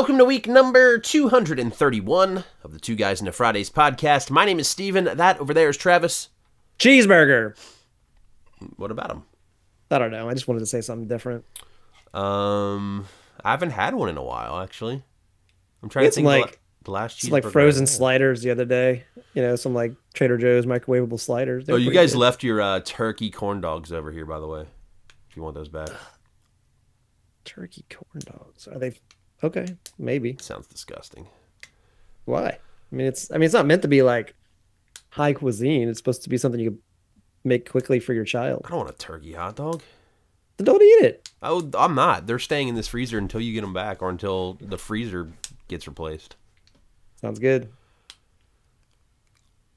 Welcome to week number 231 of the Two Guys in into Fridays podcast. My name is Steven. That over there is Travis. Cheeseburger. What about him? I don't know. I just wanted to say something different. Um, I haven't had one in a while, actually. I'm trying It's to think like- the- last It's like frozen sliders the other day. You know, some like Trader Joe's microwavable sliders. They Oh, you guys good. left your uh, turkey corn dogs over here, by the way. If you want those back. turkey corn dogs. Are they okay? Maybe. Sounds disgusting. Why? I mean, it's. I mean, it's not meant to be like high cuisine. It's supposed to be something you make quickly for your child. I don't want a turkey hot dog. Then don't eat it. Oh, I'm not. They're staying in this freezer until you get them back, or until the freezer gets replaced. Sounds good.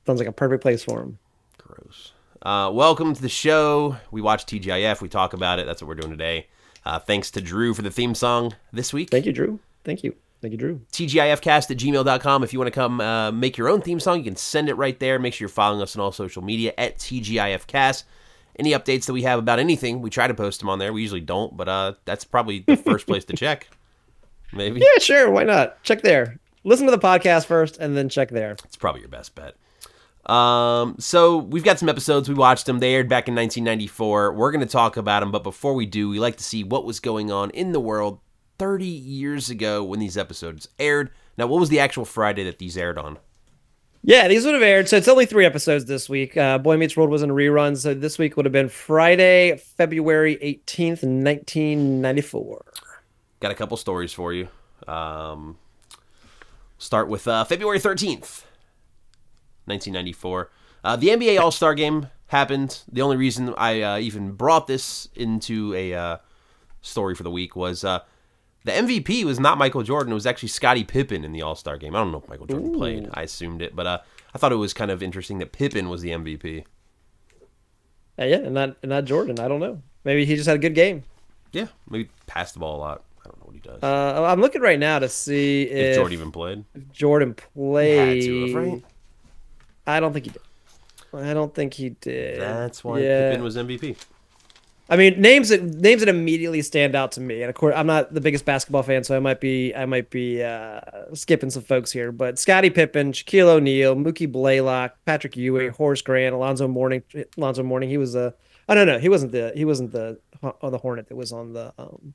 Sounds like a perfect place for them. Gross. Uh, welcome to the show. We watch TGIF. We talk about it. That's what we're doing today. Uh, thanks to Drew for the theme song this week. Thank you, Drew. Thank you. Thank you, Drew. TGIFcast at gmail.com. If you want to come uh, make your own theme song, you can send it right there. Make sure you're following us on all social media at TGIFcast. Any updates that we have about anything, we try to post them on there. We usually don't, but uh, that's probably the first place to check. Maybe. Yeah, sure. Why not? Check there. Listen to the podcast first, and then check there. It's probably your best bet. Um, so we've got some episodes. We watched them. They aired back in 1994. We're going to talk about them, but before we do, we like to see what was going on in the world 30 years ago when these episodes aired. Now, what was the actual Friday that these aired on? Yeah, these would have aired. So it's only three episodes this week. Uh, Boy Meets World was in a rerun. So this week would have been Friday, February 18th, 1994. Got a couple stories for you. Um, start with uh, February 13th, 1994. Uh, the NBA All Star game happened. The only reason I uh, even brought this into a uh, story for the week was uh, the MVP was not Michael Jordan. It was actually Scottie Pippen in the All Star game. I don't know if Michael Jordan played. I assumed it, but uh, I thought it was kind of interesting that Pippen was the MVP. Uh, yeah, and not and not Jordan. I don't know. Maybe he just had a good game. Yeah, maybe passed the ball a lot. I don't know what he does. Uh, I'm looking right now to see if, if Jordan even played, Jordan had played. To have, right? I don't think he did. I don't think he did. That's why Yeah. Pippen was MVP. I mean, names that names that immediately stand out to me, and of course, I'm not the biggest basketball fan, so I might be I might be uh, skipping some folks here. But Scottie Pippen, Shaquille O'Neal, Mookie Blaylock, Patrick Ewing, Horace Grant, Alonzo Mourning. Alonzo Mourning, he was a oh no no he wasn't the he wasn't the on the Hornet that was on the um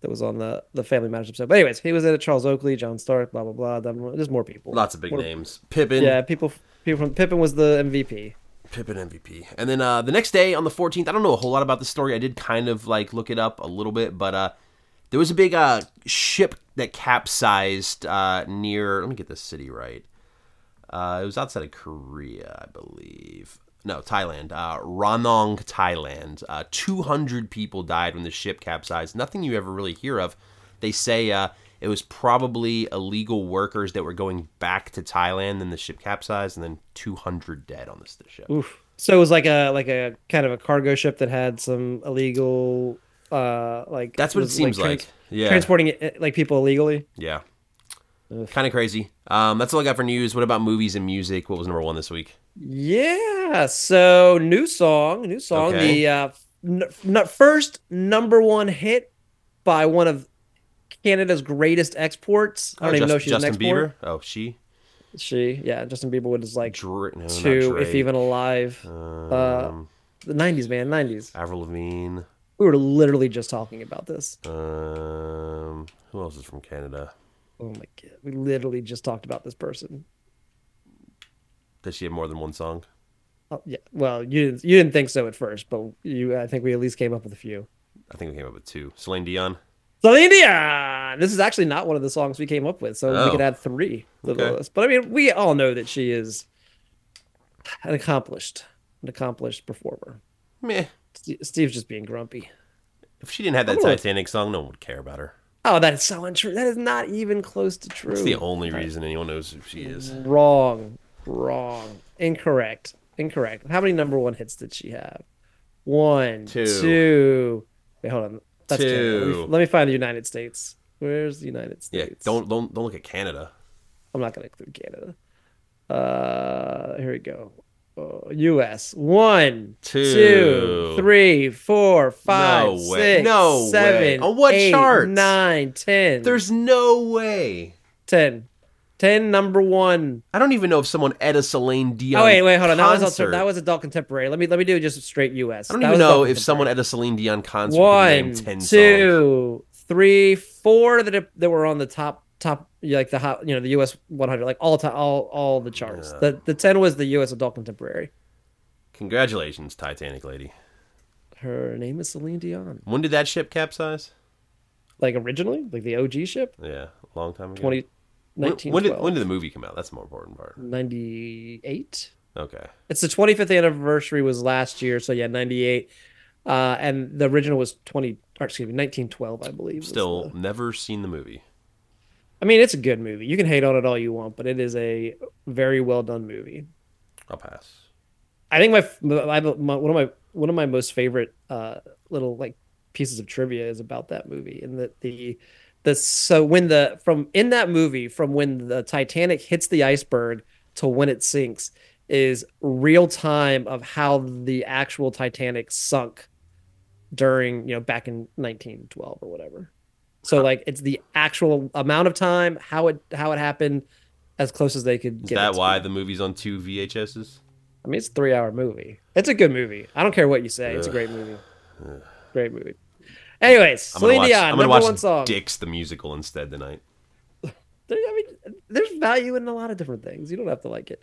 that was on the the Family Matters episode. But anyways, he was in it. Charles Oakley, John Stark, blah blah blah. There's more people. Lots of big More- names. Pippen. Yeah, people people from Pippen was the MVP. Pippen MVP. And then uh, the next day on the 14th, I don't know a whole lot about the story. I did kind of like look it up a little bit, but uh, there was a big uh, ship that capsized uh, near. Let me get this city right. Uh, it was outside of Korea, I believe. No, Thailand. Uh, Ranong, Thailand. Uh, 200 people died when the ship capsized. Nothing you ever really hear of. They say uh, it was probably illegal workers that were going back to Thailand, and the ship capsized, and then 200 dead on this ship. Oof. So it was like a like a kind of a cargo ship that had some illegal uh like That's what it seems trans- like. Yeah. Transporting it, like people illegally. Yeah. Kind of crazy. Um, that's all I got for news. What about movies and music? What was number one this week? Yeah. So new song, new song. Okay. The uh n- first number one hit by one of Canada's greatest exports. I don't Oh, even know Just- if she's an Justin export. Bieber. Oh, she. She, yeah, Justin Bieber would was like Dra- no, two, if even alive. uh, Um, The '90s, man, '90s. Avril Lavigne. We were literally just talking about this. Um, who else is from Canada? Oh my god, we literally just talked about this person. Does she have more than one song? Oh, yeah. Well, you didn't you didn't think so at first, but you I think we at least came up with a few. I think we came up with two. Celine Dion. Celine Dion. This is actually not one of the songs we came up with, so Oh. we could oh. add three to the Okay. list. But I mean, we all know that she is an accomplished, an accomplished performer. Meh. Steve's just being grumpy. If she didn't have that Titanic song, no one would care about her. Oh, that is so untrue. That is not even close to true. That's the only reason anyone knows who she is. Wrong. Wrong. Incorrect. Incorrect. How many number one hits did she have? One, Two. two. Wait, hold on. That's Canada. Let me, Two. let me find the United States. Where's the United States? Yeah, don't don't don't look at Canada. I'm not gonna include Canada. Uh, here we go. U.S. One, Two. two, three, four, five, No six, No seven, On what eight, charts? nine, ten. There's no way. 10. 10, number one. I don't even know if someone Etta Celine Dion. Oh wait, wait, hold on. That was concert. that was a adult contemporary. Let me let me do just straight U.S. I don't That even know if someone at a Celine Dion concert one, ten two, three, four that that were on the top top like the hot you know the U.S. 100 like all time all all the charts. Yeah. The the 10 was the U.S. adult contemporary. Congratulations, Titanic lady. Her name is Celine Dion. When did that ship capsize? Like originally, like the OG ship, Yeah, a long time ago. 20, When, when did when did the movie come out? That's the more important part. 98. Okay. It's the 25th anniversary was last year, so yeah, 98. Uh, and the original was 20, or excuse me, 1912, I believe. Still the- never seen the movie. I mean, it's a good movie. You can hate on it all you want, but it is a very well done movie. I'll pass. I think my, my, my one of my one of my most favorite uh, little like pieces of trivia is about that movie, and that the the so when the from in that movie from when the Titanic hits the iceberg to when it sinks is real time of how the actual Titanic sunk during you know back in 1912 or whatever. So like it's the actual amount of time, how it how it happened, as close as they could Is that why the movie's on two VHSs? I mean, it's a three hour movie. It's a good movie. I don't care what you say. It's a great movie. Great movie. Anyways, I'm Celine watch, Dion, I'm number watch one song. Dix the musical instead tonight. There, I mean, there's value in a lot of different things. You don't have to like it,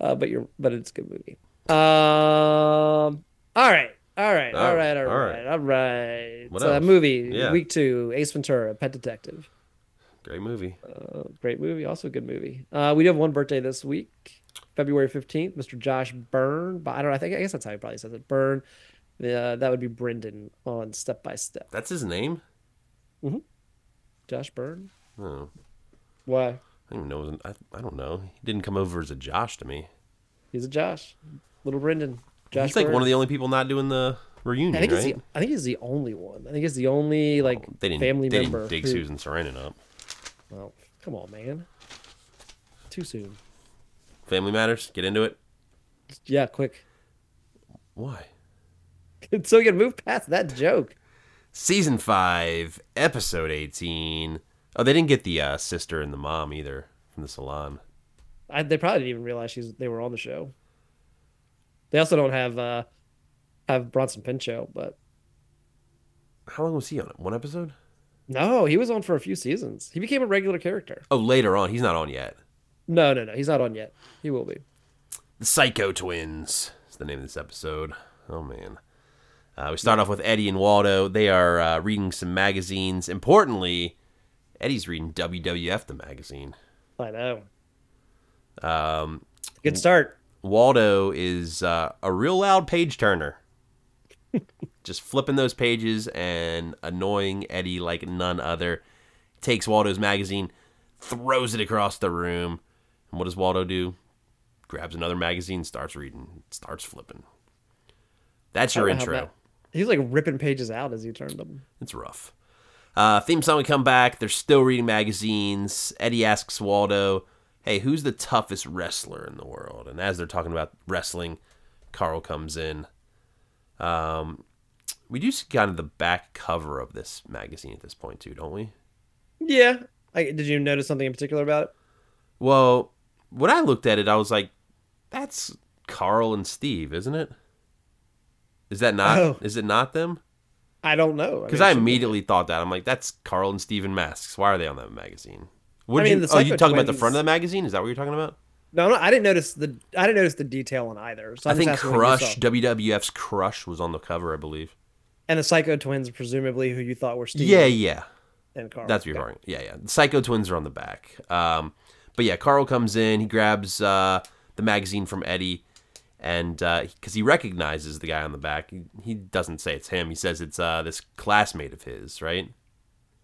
uh, but you're, but it's a good movie. Um. All right. All right. All right. All all right. All right. What else? movie. Yeah. Week two. Ace Ventura, Pet Detective. Great movie. Uh, great movie. Also a good movie. Uh, we do have one birthday this week, February fifteenth. Mr. Josh Byrne. But I don't. know, I think. I guess that's how he probably says it. Byrne. Uh, that would be Brendan on Step by Step. That's his name. Josh Byrne. Oh, Why? I don't even know. I, I don't know. He didn't come over as a Josh to me. He's a Josh. Little Brendan. Josh. he's like one of the only people not doing the reunion, I think right? he's the, I think he's the only one. I think he's the only like they didn't. family they member. didn't dig who- Susan Sarandon up. Well, come on, man. Too soon. Family Matters. Get into it. Yeah, quick. Why? so we can move past that joke. Season five, episode eighteen. Oh, they didn't get the uh, sister and the mom either from the salon. I, they probably didn't even realize she's they were on the show. They also don't have uh have Bronson Pinchot, but How long was he on it? One episode? no, he was on for a few seasons. He became a regular character. Oh, later on. He's not on yet. No, no, no, he's not on yet. He will be. The Psycho Twins is the name of this episode. Oh man. Uh, we start off with Eddie and Waldo. They are uh, reading some magazines. Importantly, Eddie's reading WWF the magazine. I know. Um, Good start. Waldo is uh, a real loud page turner. Just flipping those pages and annoying Eddie like none other. Takes Waldo's magazine, throws it across the room. And what does Waldo do? Grabs another magazine, starts reading, starts flipping. That's your I don't know how intro. that- He's like ripping pages out as he turned them. It's rough. Uh, theme song we come back. They're still reading magazines. Eddie asks Waldo, "Hey, who's the toughest wrestler in the world?" And as they're talking about wrestling, Carl comes in. Um, we do see kind of the back cover of this magazine at this point too, don't we? Yeah. I, did you notice something in particular about it? Well, when I looked at it, I was like, "That's Carl and Steve, isn't it? Is that not? Oh. Is it not them?" I don't know. Because mean, I it be. immediately thought that. I'm like, that's Carl and Steven Masks. Why are they on that magazine? What I mean, you, oh, you talking about the front of the magazine? Is that what you're talking about? No, no, I didn't notice the I didn't notice the detail on either. So I I'm think just asking what you Crush. WWF's Crush was on the cover, I believe. and the Psycho Twins, presumably, who you thought were Steve Yeah, yeah. and Carl. That's what you're Okay. Yeah, yeah. The Psycho Twins are on the back. Um, but yeah, Carl comes in. He grabs uh, the magazine from Eddie. And because he recognizes the guy on the back, he, he doesn't say it's him. He says it's uh, this classmate of his, right?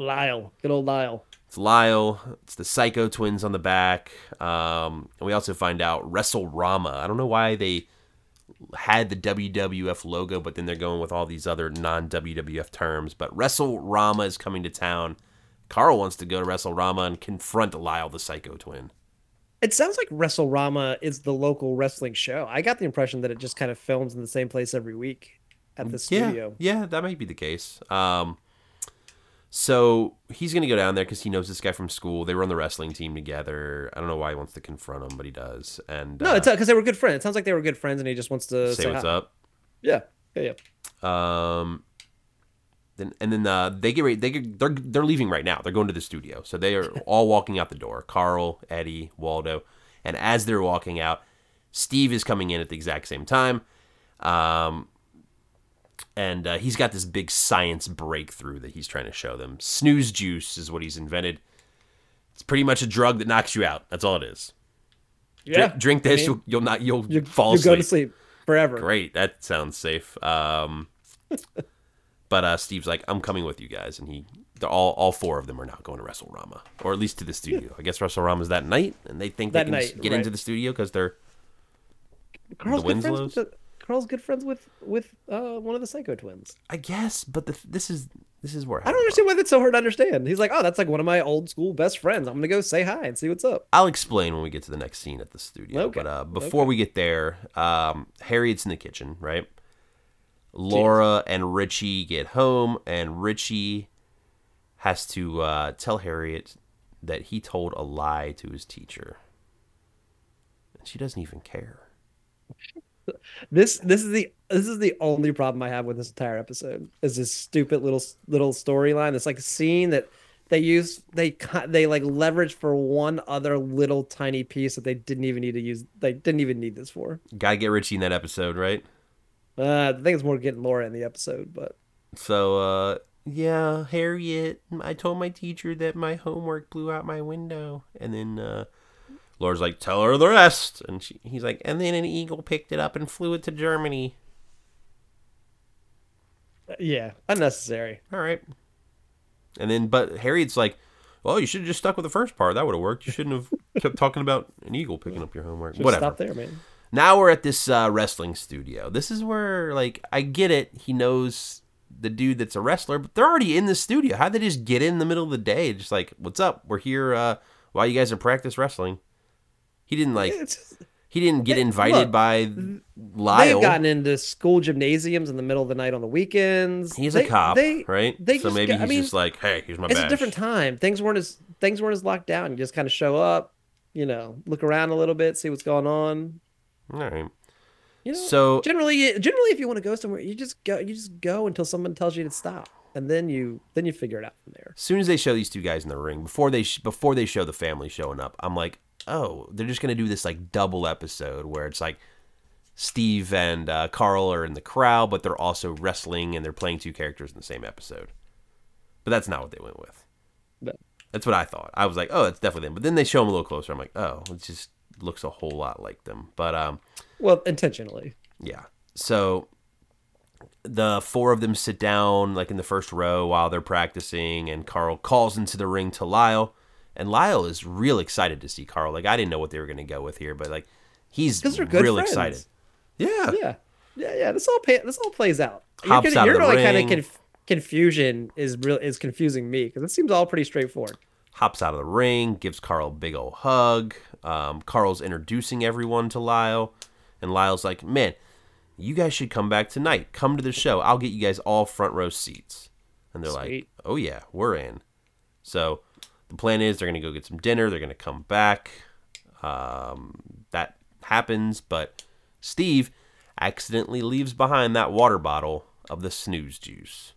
Lyle, good old Lyle. It's Lyle. It's the Psycho Twins on the back. Um, and we also find out Wrestle Rama. I don't know why they had the WWF logo, but then they're going with all these other non WWF terms. But Wrestle Rama is coming to town. Carl wants to go to Wrestle Rama and confront Lyle, the Psycho Twin. It sounds like WrestleRama is the local wrestling show. I got the impression that it just kind of films in the same place every week at the studio. Yeah, yeah, that might be the case. Um, so he's gonna go down there because he knows this guy from school. They were on the wrestling team together. I don't know why he wants to confront him, but he does. And No, uh, it's because they were good friends. It sounds like they were good friends, and he just wants to say say what's hi. up. Yeah, yeah, yeah. Um, then and then uh, they get ready. They get, they're they're leaving right now. They're going to the studio. So they are all walking out the door. Carl, Eddie, Waldo, and as they're walking out, Steve is coming in at the exact same time. Um, and uh, he's got this big science breakthrough that he's trying to show them. Snooze juice is what he's invented. It's pretty much a drug that knocks you out. That's all it is. Yeah, Drink, drink I this, mean, you'll you'll not you'll you, fall you asleep. go to sleep forever. Great, that sounds safe. Um, but uh, Steve's like, I'm coming with you guys, and he, they're all all four of them are now going to WrestleRama, or at least to the studio. I guess WrestleRama's that night, and they think That they can night, get right. into the studio because they're Carl's The Winslows? with the, Carl's good friends with with uh, one of the Psycho twins. I guess, but the, this is this is where I don't understand why that's so hard to understand. He's like, oh, that's like one of my old school best friends. I'm gonna go say hi and see what's up. I'll explain when we get to the next scene at the studio. Okay. But uh, before we get there, um, Harriet's in the kitchen, right? Laura and Richie get home, and Richie has to uh, tell Harriet that he told a lie to his teacher. And she doesn't even care. This this is the this is the only problem I have with this entire episode is this stupid little little storyline. It's like a scene that they use they they like leverage for one other little tiny piece that they didn't even need to use. They didn't even need this for. Gotta get Richie in that episode, right? Uh, I think it's more getting Laura in the episode, but So, uh, yeah, Harriet, I told my teacher that my homework blew out my window. And then, uh, Laura's like, tell her the rest. And she, he's like, and then an eagle picked it up and flew it to Germany. uh, yeah, unnecessary. All right. And then, but Harriet's like, well, you should have just stuck with the first part. That would have worked. You shouldn't have kept talking about an eagle picking up your homework. Just Whatever. stop there, man. Now we're at this uh, wrestling studio. This is where, like, I get it. He knows the dude that's a wrestler, but they're already in the studio. How'd they just get in the middle of the day? Just like, what's up? We're here uh, while you guys are practice wrestling. He didn't like. He didn't get Hey, invited look, by Lyle. they've gotten into school gymnasiums in the middle of the night on the weekends. He's They- a cop, they- right? they so just maybe got- I he's mean, just like, hey, here's my it's badge. a different time. Things weren't as things weren't as locked down. You just kind of show up, you know, look around a little bit, see what's going on. All right. You know, So generally, generally, if you want to go somewhere, you just go. You just go until someone tells you to stop, and then you then you figure it out from there. as soon as they show these two guys in the ring, before they sh- before they show the family showing up, I'm like, oh, they're just gonna do this like double episode where it's like Steve and uh, Carl are in the crowd, but they're also wrestling and they're playing two characters in the same episode. But that's not what they went with. No. That's what I thought. I was like, oh, it's definitely them. But then they show them a little closer. I'm like, oh, it just looks a whole lot like them. But um, Well, intentionally. yeah. So the four of them sit down like in the first row while they're practicing, and Carl calls into the ring to Lyle, and Lyle is real excited to see Carl. Like I didn't know what they were gonna go with here, but like he's they're good real friends. excited. Yeah. Yeah, yeah, yeah. This all pay, this all plays out. Hops you're gonna, out you're the really kind of ring. conf- confusion is real is confusing me because it seems all pretty straightforward. Hops out of the ring, gives Carl a big old hug. Um, Carl's introducing everyone to Lyle, and Lyle's like, "Man, you guys should come back tonight. Come to the show. I'll get you guys all front row seats." And they're like, "Oh yeah, we're in." So the plan is they're gonna go get some dinner. They're gonna come back. Um, that happens, but Steve accidentally leaves behind that water bottle of the snooze juice.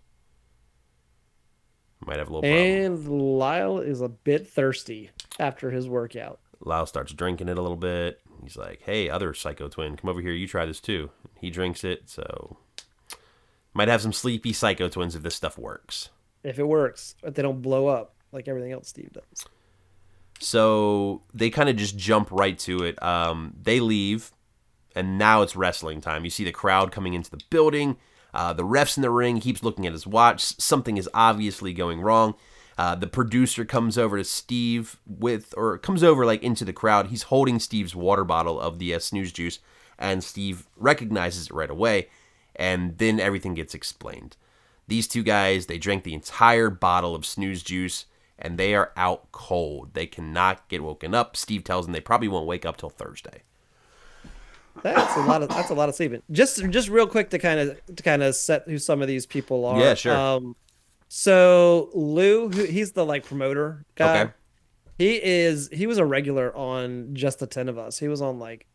Might have a little problem. And Lyle is a bit thirsty after his workout. Lyle starts drinking it a little bit. He's like, "Hey, other psycho twin, come over here. You try this too." He drinks it, so might have some sleepy psycho twins if this stuff works. If it works, if they don't blow up like everything else Steve does. So they kind of just jump right to it. Um, they leave, and now it's wrestling time. You see the crowd coming into the building. Uh, the ref's in the ring. Keeps looking at his watch. Something is obviously going wrong. Uh, the producer comes over to Steve with, or comes over like into the crowd. He's holding Steve's water bottle of the uh, snooze juice, and Steve recognizes it right away. And then everything gets explained. These two guys, they drank the entire bottle of snooze juice, and they are out cold. They cannot get woken up. Steve tells them they probably won't wake up till Thursday. That's a lot of that's a lot of sleeping. Just just real quick to kind of to kind of set who some of these people are. Yeah, sure. Um, so Lou, who, he's the like promoter guy. Okay. He is he was a regular on Just the Ten of Us. He was on like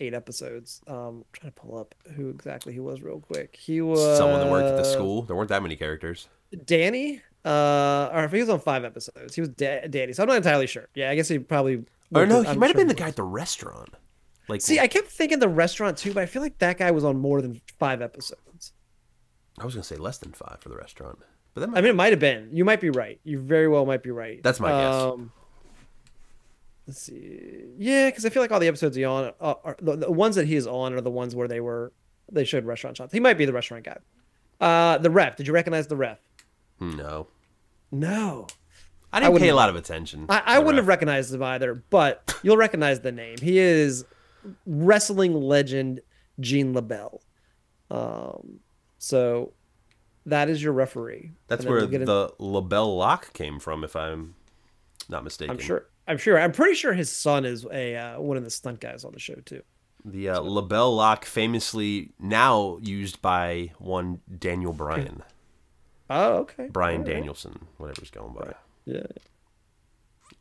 eight episodes. Um, I'm trying to pull up who exactly he was real quick. He was Someone that worked at the school. There weren't that many characters. Danny. Uh, or if he was on five episodes, he was da- Danny. So I'm not entirely sure. Yeah, I guess he probably. Or no, he I'm might have sure been the guy at the restaurant. Like, See, I kept thinking the restaurant too, but I feel like that guy was on more than five episodes. I was gonna say less than five for the restaurant, but that might I mean, it might have been. You might be right. You very well might be right. That's my guess. Um, let's see. Yeah, because I feel like all the episodes he on are, are the, the ones that he is on are the ones where they were they showed restaurant shots. He might be the restaurant guy. Uh, the ref. Did you recognize the ref? no. No, I didn't pay a lot of attention. I, I wouldn't have recognized him either. But you'll recognize the name. He is wrestling legend Gene LeBell. Um, so that is your referee. That's where get in- the LeBell lock came from, if I'm not mistaken. I'm sure. I'm sure. I'm pretty sure his son is a uh, one of the stunt guys on the show too. The uh, LeBell lock, famously now used by one Daniel Bryan, Oh, okay. Bryan right. Danielson, whatever he's going by. Yeah.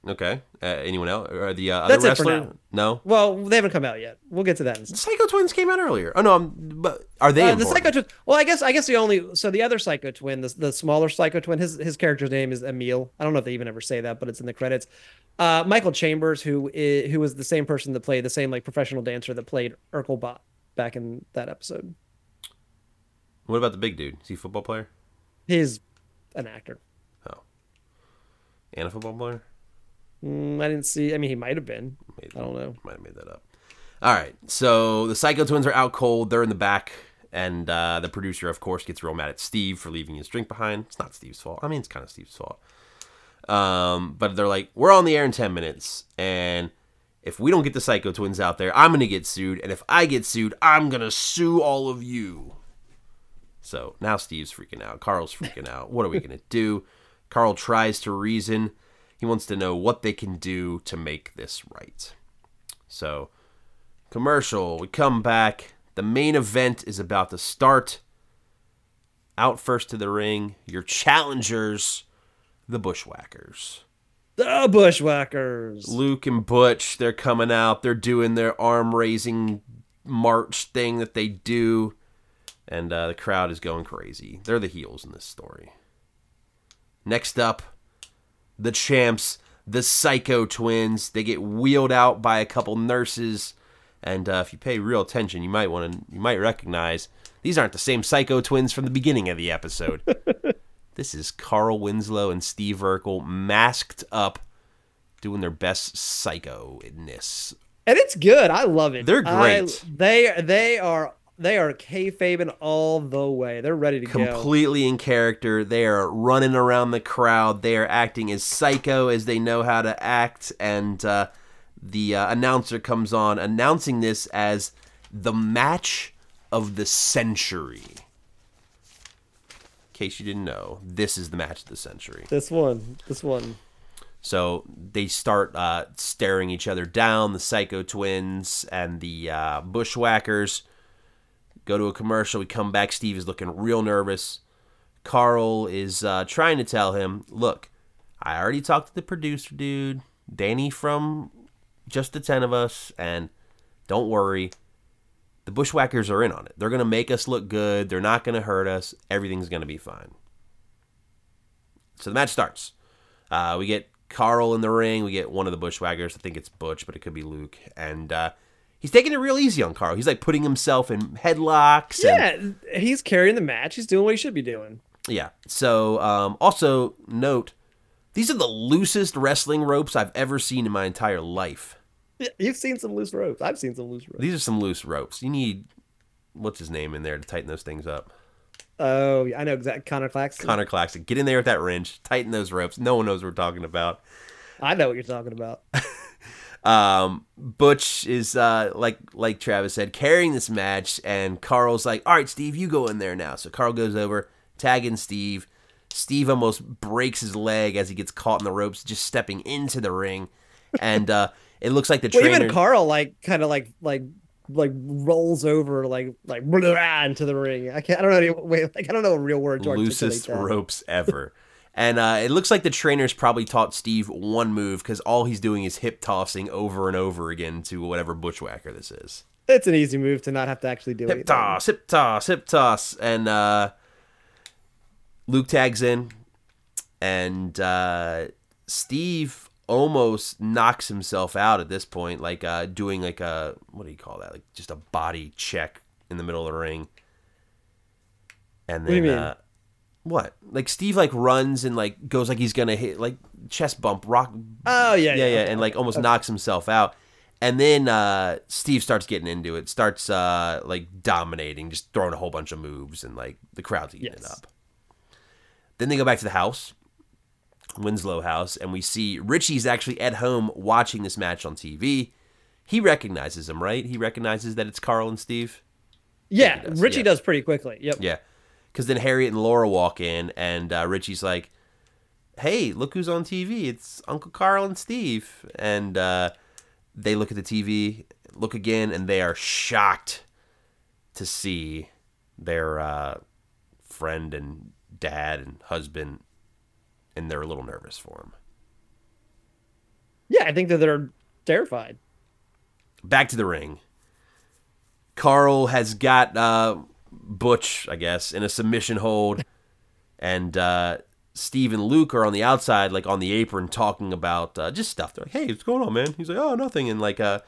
Okay. Uh, anyone else? Or the uh, other That's wrestler? No. Well, they haven't come out yet. We'll get to that. In The. Psycho Twins came out earlier. Oh no, I'm, but are they Uh, the psycho twin. Well, I guess I guess the only so the other psycho twin, the, the smaller psycho twin, his his character's name is Emil. I don't know if they even ever say that, but it's in the credits. Uh, Michael Chambers, who i who was the same person that played the same like professional dancer that played Urkel Bot back in that episode. What about the big dude? Is he a football player? He's an actor. Oh, and a football player? Mm, I didn't see. I mean, he might have been. Maybe. I don't know. Might have made that up. All right. So the Psycho Twins are out cold. They're in the back. And uh, the producer, of course, gets real mad at Steve for leaving his drink behind. It's not Steve's fault. I mean, it's kind of Steve's fault. Um, but they're like, we're on the air in 10 minutes. And if we don't get the Psycho Twins out there, I'm going to get sued. And if I get sued, I'm going to sue all of you. So now Steve's freaking out. Carl's freaking out. What are we going to do? Carl tries to reason. He wants to know what they can do to make this right. So, commercial. We come back. The main event is about to start. Out first to the ring, your challengers, the Bushwhackers. The Bushwhackers. Luke and Butch, they're coming out. They're doing their arm raising march thing that they do. And uh, the crowd is going crazy. They're the heels in this story. Next up, the champs, the Psycho Twins. They get wheeled out by a couple nurses. And uh, if you pay real attention, you might want to, you might recognize these aren't the same Psycho Twins from the beginning of the episode. this is Carl Winslow and Steve Urkel masked up doing their best psycho-ness. and it's good. I love it. They're I- great. they they are they are kayfabing all the way. They're ready to go. Completely in character. They are running around the crowd. They are acting as psycho as they know how to act. And uh, the uh, announcer comes on announcing this as the match of the century. In case you didn't know, this is the match of the century. This one, this one. So they start uh, staring each other down. The Psycho Twins and the uh, Bushwhackers go to a commercial. We come back. Steve is looking real nervous. Carl is uh, trying to tell him, "Look, I already talked to the producer dude, Danny from Just the Ten of Us, and don't worry." The Bushwhackers are in on it. They're going to make us look good. They're not going to hurt us. Everything's going to be fine. So the match starts. Uh, we get Carl in the ring. We get one of the Bushwhackers. I think it's Butch, but it could be Luke. And uh, he's taking it real easy on Carl. He's like putting himself in headlocks. And, Yeah, he's carrying the match. He's doing what he should be doing. yeah. So um, also note, these are the loosest wrestling ropes I've ever seen in my entire life. Yeah, You've seen some loose ropes. I've seen some loose ropes. These are some loose ropes. You need what's his name in there to tighten those things up. Oh, yeah, I know exactly. Connor Claxton. Connor Claxton, get in there with that wrench, tighten those ropes. No one knows what we're talking about. I know what you're talking about. Um, Butch is uh, like like Travis said, carrying this match, and Carl's like, "All right, Steve, you go in there now." So Carl goes over, tagging Steve. Steve almost breaks his leg as he gets caught in the ropes, just stepping into the ring, and uh, it looks like the Well, trainer. even Carl like kind of like like like rolls over like like blah, into the ring. I can't. I don't know any way. Like I don't know a real word to loosest ropes ever. And uh, it looks like the trainers probably taught Steve one move because all he's doing is hip tossing over and over again to whatever bushwhacker this is. It's an easy move to not have to actually do it. Hip it. toss, hip toss, hip toss. And uh, Luke tags in, and uh, Steve almost knocks himself out at this point, like uh, doing like a what do you call that? Like just a body check in the middle of the ring. And do you then mean? uh, what? Like Steve like runs and like goes like he's gonna hit like chest bump, rock Oh yeah, yeah, yeah, okay. and like almost knocks himself out. And then uh, Steve starts getting into it, starts uh, like dominating, just throwing a whole bunch of moves, and like the crowd's eating it up. Then they go back to the house, Winslow house, and we see Richie's actually at home watching this match on TV. He recognizes him, right? He recognizes that it's Carl and Steve. yeah. does, Richie yeah. does pretty quickly. Yep. Yeah. Because then Harriet and Laura walk in, and uh, Richie's like, hey, look who's on TV. It's Uncle Carl and Steve. And uh, they look at the TV, look again, and they are shocked to see their uh, friend and dad and husband, and they're a little nervous for him. Yeah, I think that they're terrified. back to the ring. Carl has got uh, Butch, I guess, in a submission hold, and uh, Steve and Luke are on the outside, like on the apron, talking about uh, just stuff. They're like, "Hey, what's going on, man?" He's like, "Oh, nothing." And like, uh,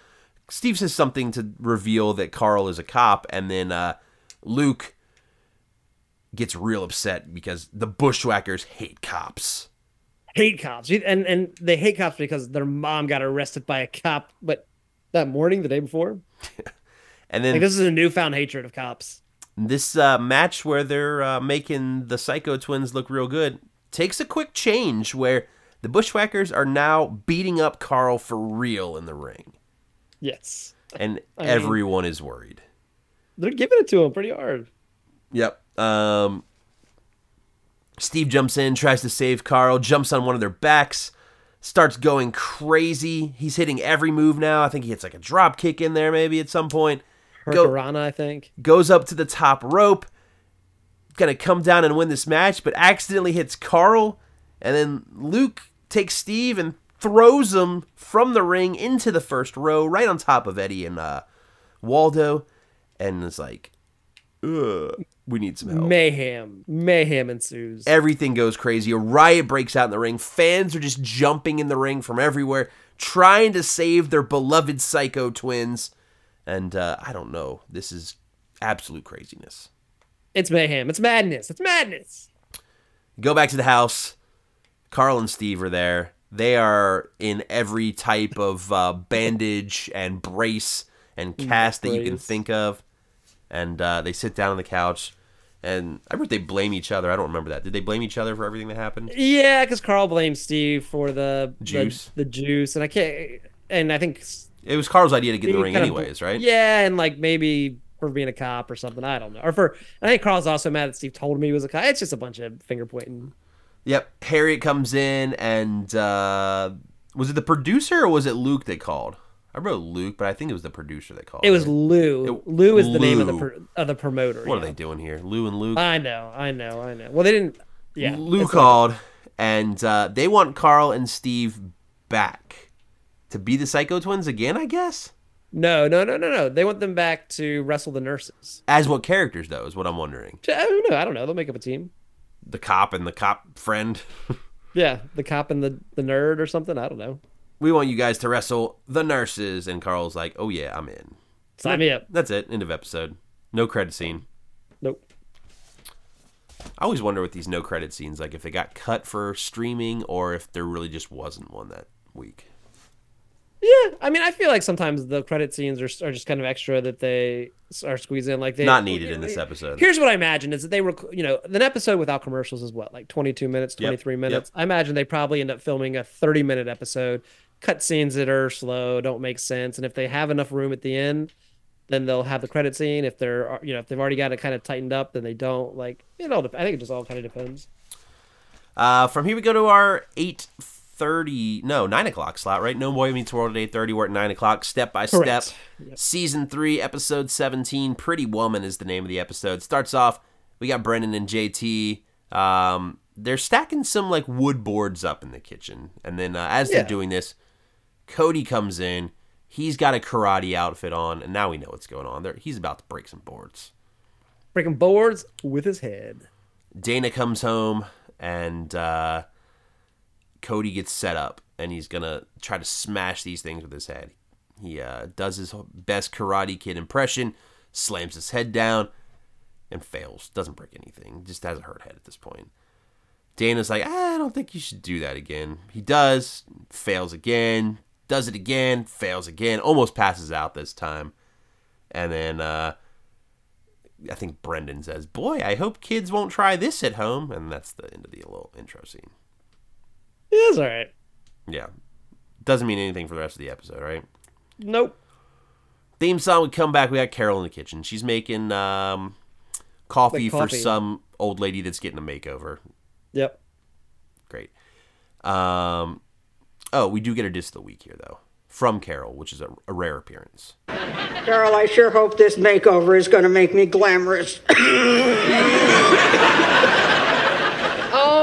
Steve says something to reveal that Carl is a cop, and then uh, Luke gets real upset because the Bushwhackers hate cops. Hate cops, and and they hate cops because their mom got arrested by a cop, but that morning, the day before, And then like this is a newfound hatred of cops. This uh, match where they're uh, making the Psycho Twins look real good takes a quick change where the Bushwhackers are now beating up Carl for real in the ring, Yes, and I mean- everyone is worried. they're giving it to him pretty hard. Yep. Um, Steve jumps in, tries to save Carl, jumps on one of their backs, starts going crazy. He's hitting every move now. I think he hits like a drop kick in there maybe at some point. Go- I think. goes up to the top rope, gonna come down and win this match, but accidentally hits Carl, and then Luke takes Steve and throws him from the ring into the first row, right on top of Eddie and uh, Waldo, and it's like, Ugh, we need some help. Mayhem, mayhem ensues. Everything goes crazy. A riot breaks out in the ring. Fans are just jumping in the ring from everywhere, trying to save their beloved Psycho twins. And uh, I don't know. This is absolute craziness. It's mayhem. It's madness. It's madness. Go back to the house. Carl and Steve are there. They are in every type of uh, bandage and brace and cast that you can think of. And uh, they sit down on the couch. And I remember they blame each other. I don't remember that. Did they blame each other for everything that happened? Yeah, because Carl blames Steve for the the- Juice. the, juice, and I can't. And I think It was Carl's idea to get in the ring kind of- anyways, right? Yeah, and like maybe for being a cop or something. I don't know. Or for I think Carl's also mad that Steve told me he was a cop. It's just a bunch of finger pointing. Yep. Harriet comes in and uh, was it the producer or was it Luke they called? I wrote Luke, but I think it was the producer they called. It was? Lou. It- Lou is the name of the pro, of the promoter. What are they doing here? Lou and Luke. I know, I know, I know. Well, they didn't. Yeah, Lou it's like- called, and uh, they want Carl and Steve back to be the Psycho Twins again. I guess. no, no, no, no, no. They want them back to wrestle the nurses. As what characters though is what I'm wondering. I don't know. I don't know. They'll make up a team. The cop and the cop friend. Yeah, the cop and the the nerd or something. I don't know. we want you guys to wrestle the nurses, and Carl's like, "Oh yeah, I'm in." Sign me up. That's it. End of episode. No credit scene. Nope. I always wonder with these no credit scenes, like if they got cut for streaming or if there really just wasn't one that week. Yeah, I mean, I feel like sometimes the credit scenes are, are just kind of extra that they are squeezed in. Like they Not needed in this episode. Here's what I imagine is that they were, you know, an episode without commercials is what, like 22 minutes, 23 yep. minutes. I imagine they probably end up filming a 30 minute episode, cut scenes that are slow, don't make sense, and if they have enough room at the end, then they'll have the credit scene. If they're, you know, if they've already got it kind of tightened up, then they don't. Like, you know, I think it just all kind of depends. Uh, from here we go to our eight thirty, no nine o'clock slot, right? No Boy Meets World at eight thirty. We're at nine o'clock. Step by step, Yep. season three, episode seventeen. Pretty Woman is the name of the episode. Starts off. We got Brendan and JT. Um, they're stacking some like wood boards up in the kitchen, and then uh, as Yeah. they're doing this, Cody comes in. He's got a karate outfit on, and now we know what's going on. There, he's about to break some boards. Breaking boards with his head. Dana comes home and uh, Cody gets set up and he's gonna try to smash these things with his head. He uh, does his best Karate Kid impression, slams his head down, and fails. Doesn't break anything. Just has a hurt head at this point. Dana's like, "Ah, I don't think you should do that again. He does, fails again, does it again, fails again, almost passes out this time. And then uh, I think Brendan says, "Boy, I hope kids won't try this at home." And that's the end of the little intro scene. Yeah, it's all right. Yeah, doesn't mean anything for the rest of the episode, right? Nope. Theme song would come back. We got Carol in the kitchen. She's making um, coffee, Like for some old lady that's getting a makeover. Yep. Great. Um, oh, we do get a diss of the week here though, from Carol, which is a, a rare appearance. Carol, I sure hope this makeover is going to make me glamorous.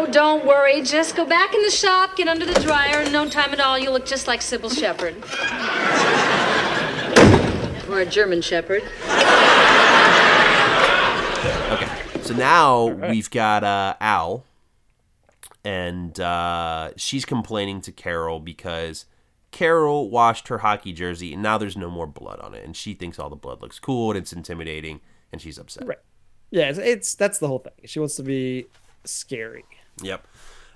Oh, don't worry. Just go back in the shop, get under the dryer, and no time at all, you'll look just like Cybill Shepherd. or a German Shepherd. Okay, so now we've got uh, Al, and uh, she's complaining to Carol because Carol washed her hockey jersey, and now there's no more blood on it, and she thinks all the blood looks cool and it's intimidating, and she's upset. Right. Yeah, it's, it's that's the whole thing. She wants to be scary. Yep.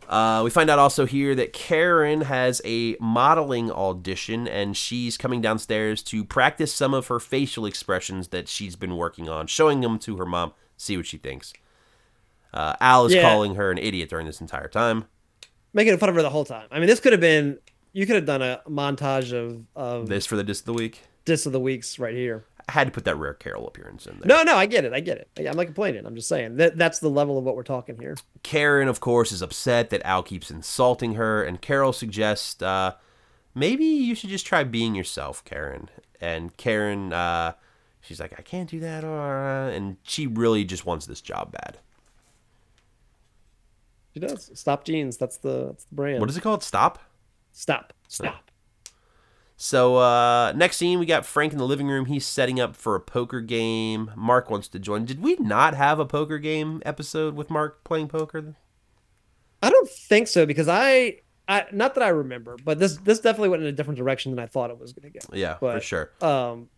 Uh, we find out also here that Karen has a modeling audition and she's coming downstairs to practice some of her facial expressions that she's been working on, showing them to her mom, see what she thinks. Uh, Al is Yeah. calling her an idiot during this entire time. Making fun of her the whole time. I mean, this could have been you could have done a montage of of This for the diss of the week. diss of the weeks right here. I had to put that rare Carol appearance in there. No, no, I get it. I get it. I'm not complaining. I'm just saying that that's the level of what we're talking here. Karen, of course, is upset that Al keeps insulting her, and Carol suggests uh, maybe you should just try being yourself, Karen. And Karen, uh, she's like, I can't do that, uh," and she really just wants this job bad. She does. Stop jeans. That's the that's the brand. What is it called? Stop. Stop. Stop. So uh, next scene, we got Frank in the living room. He's setting up for a poker game. Mark wants to join. Did we not have a poker game episode with Mark playing poker? I don't think so because I I not that I remember, but this this definitely went in a different direction than I thought it was going to go. Yeah, for sure. Um,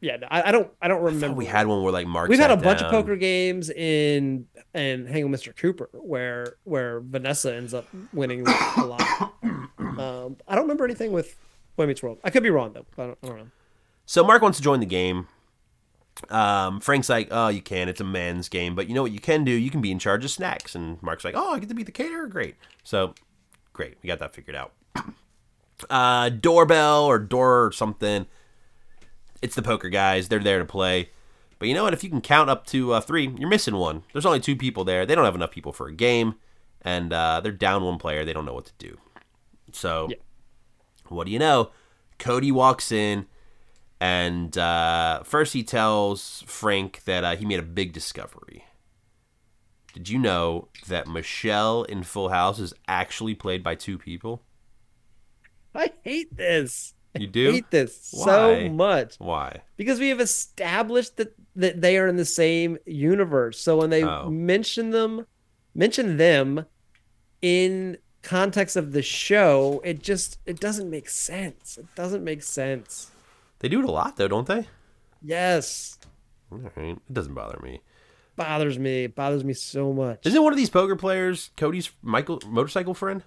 yeah, I, I don't I don't remember. thought we had one where like Mark. We've had a bunch of poker games in and Hang with Mr. Cooper where where Vanessa ends up winning a lot. Um, I don't remember anything with Boy Meets World. I could be wrong though. I don't, I don't know. So Mark wants to join the game. Um, Frank's like, "Oh, you can. It's a men's game, but you know what you can do? You can be in charge of snacks." And Mark's like, "Oh, I get to be the caterer. Great." So, great, we got that figured out. Uh, doorbell or door or something. It's the poker guys. They're there to play. But you know what? If you can count up to uh, three, you're missing one. There's only two people there. They don't have enough people for a game, and uh, they're down one player. They don't know what to do. So, Yeah. What do you know? Cody walks in, and uh, first he tells Frank that uh, he made a big discovery. Did you know that Michelle in Full House is actually played by two people? I hate this. You I do? hate this Why? so much Why? because we have established that that they are in the same universe. So when they Oh. mention them, mention them in context of the show, it just it doesn't make sense. It doesn't make sense. They do it a lot, though, don't they? Yes, All right. It doesn't bother me. bothers me. It bothers me so much. Isn't one of these poker players Cody's Michael motorcycle friend?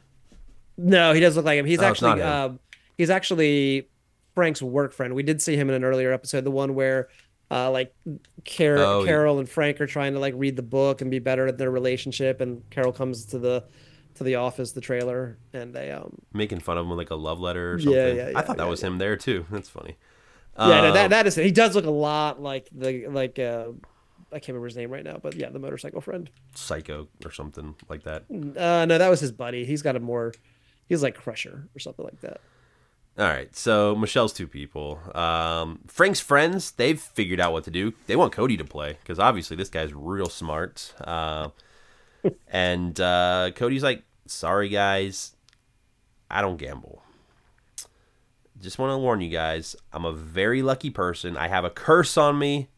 No, he does look like him. He's Oh, actually him. uh, he's actually Frank's work friend. We did see him in an earlier episode, the one where uh, like Car- Oh, yeah. Carol and Frank are trying to like read the book and be better at their relationship, and Carol comes to the to the office, the trailer, and they um Making fun of him with like a love letter or Yeah, something. yeah, I thought that yeah, was yeah. him there too. That's funny. yeah, no, Um, that that is he does look a lot like the like uh I can't remember his name right now, but yeah, the motorcycle friend. Psycho or something like that. Uh, no, that was his buddy. He's got a more, he's like Crusher or something like that. All right, so Michelle's two people. Um, Frank's friends, they've figured out what to do. They want Cody to play because obviously this guy's real smart. Uh, and uh, Cody's like, "Sorry guys, I don't gamble. Just want to warn you guys, I'm a very lucky person. I have a curse on me,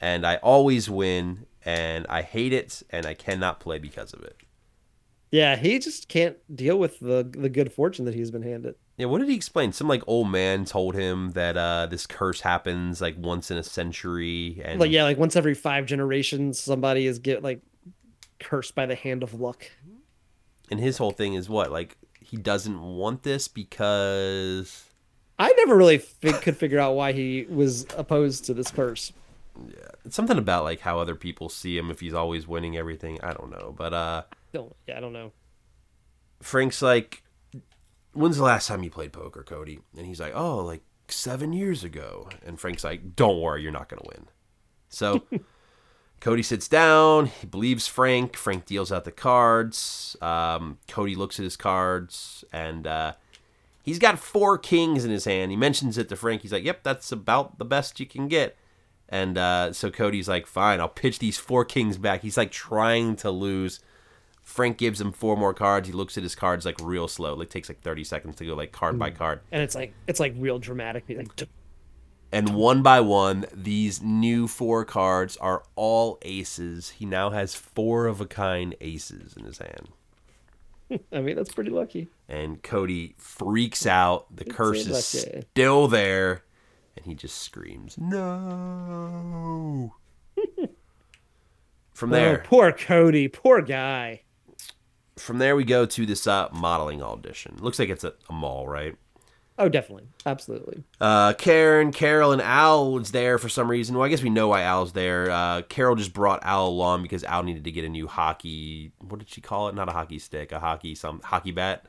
and I always win, and I hate it, and I cannot play because of it." Yeah, he just can't deal with the the good fortune that he's been handed. Yeah, what did he explain? Some like old man told him that uh, this curse happens like once in a century, and Like yeah, like once every five generations, somebody is get like cursed by the hand of luck. And his whole thing is what like he doesn't want this because I never really fi- could figure out why he was opposed to this curse. it's something about like how other people see him if he's always winning everything. I don't know, but uh, Don't, yeah, I don't know. Frank's like, "When's the last time you played poker, Cody?" And he's like, "Oh, like seven years ago." And Frank's like, "Don't worry, you're not gonna win." So Cody sits down. He believes Frank. Frank deals out the cards. Um, Cody looks at his cards and uh, he's got four kings in his hand. He mentions it to Frank. He's like, "Yep, that's about the best you can get." And uh, so Cody's like, "Fine, I'll pitch these four kings back." He's like trying to lose. Frank gives him four more cards. He looks at his cards like real slow. Like takes like thirty seconds to go like card by card. And it's like it's like real dramatic. Like, And one by one, these new four cards are all aces. He now has four of a kind aces in his hand. I mean, that's pretty lucky. And Cody freaks out. The curse is still there. And he just screams, No. From Oh, there, poor Cody, poor guy. from there we go to this uh, modeling audition. Looks like it's a, a mall, right? Oh, definitely, absolutely. Uh, Karen, Carol, and Al is there for some reason. Well, I guess we know why Al's there. Uh, Carol just brought Al along because Al needed to get a new hockey. What did she call it? Not a hockey stick, a hockey some hockey bat.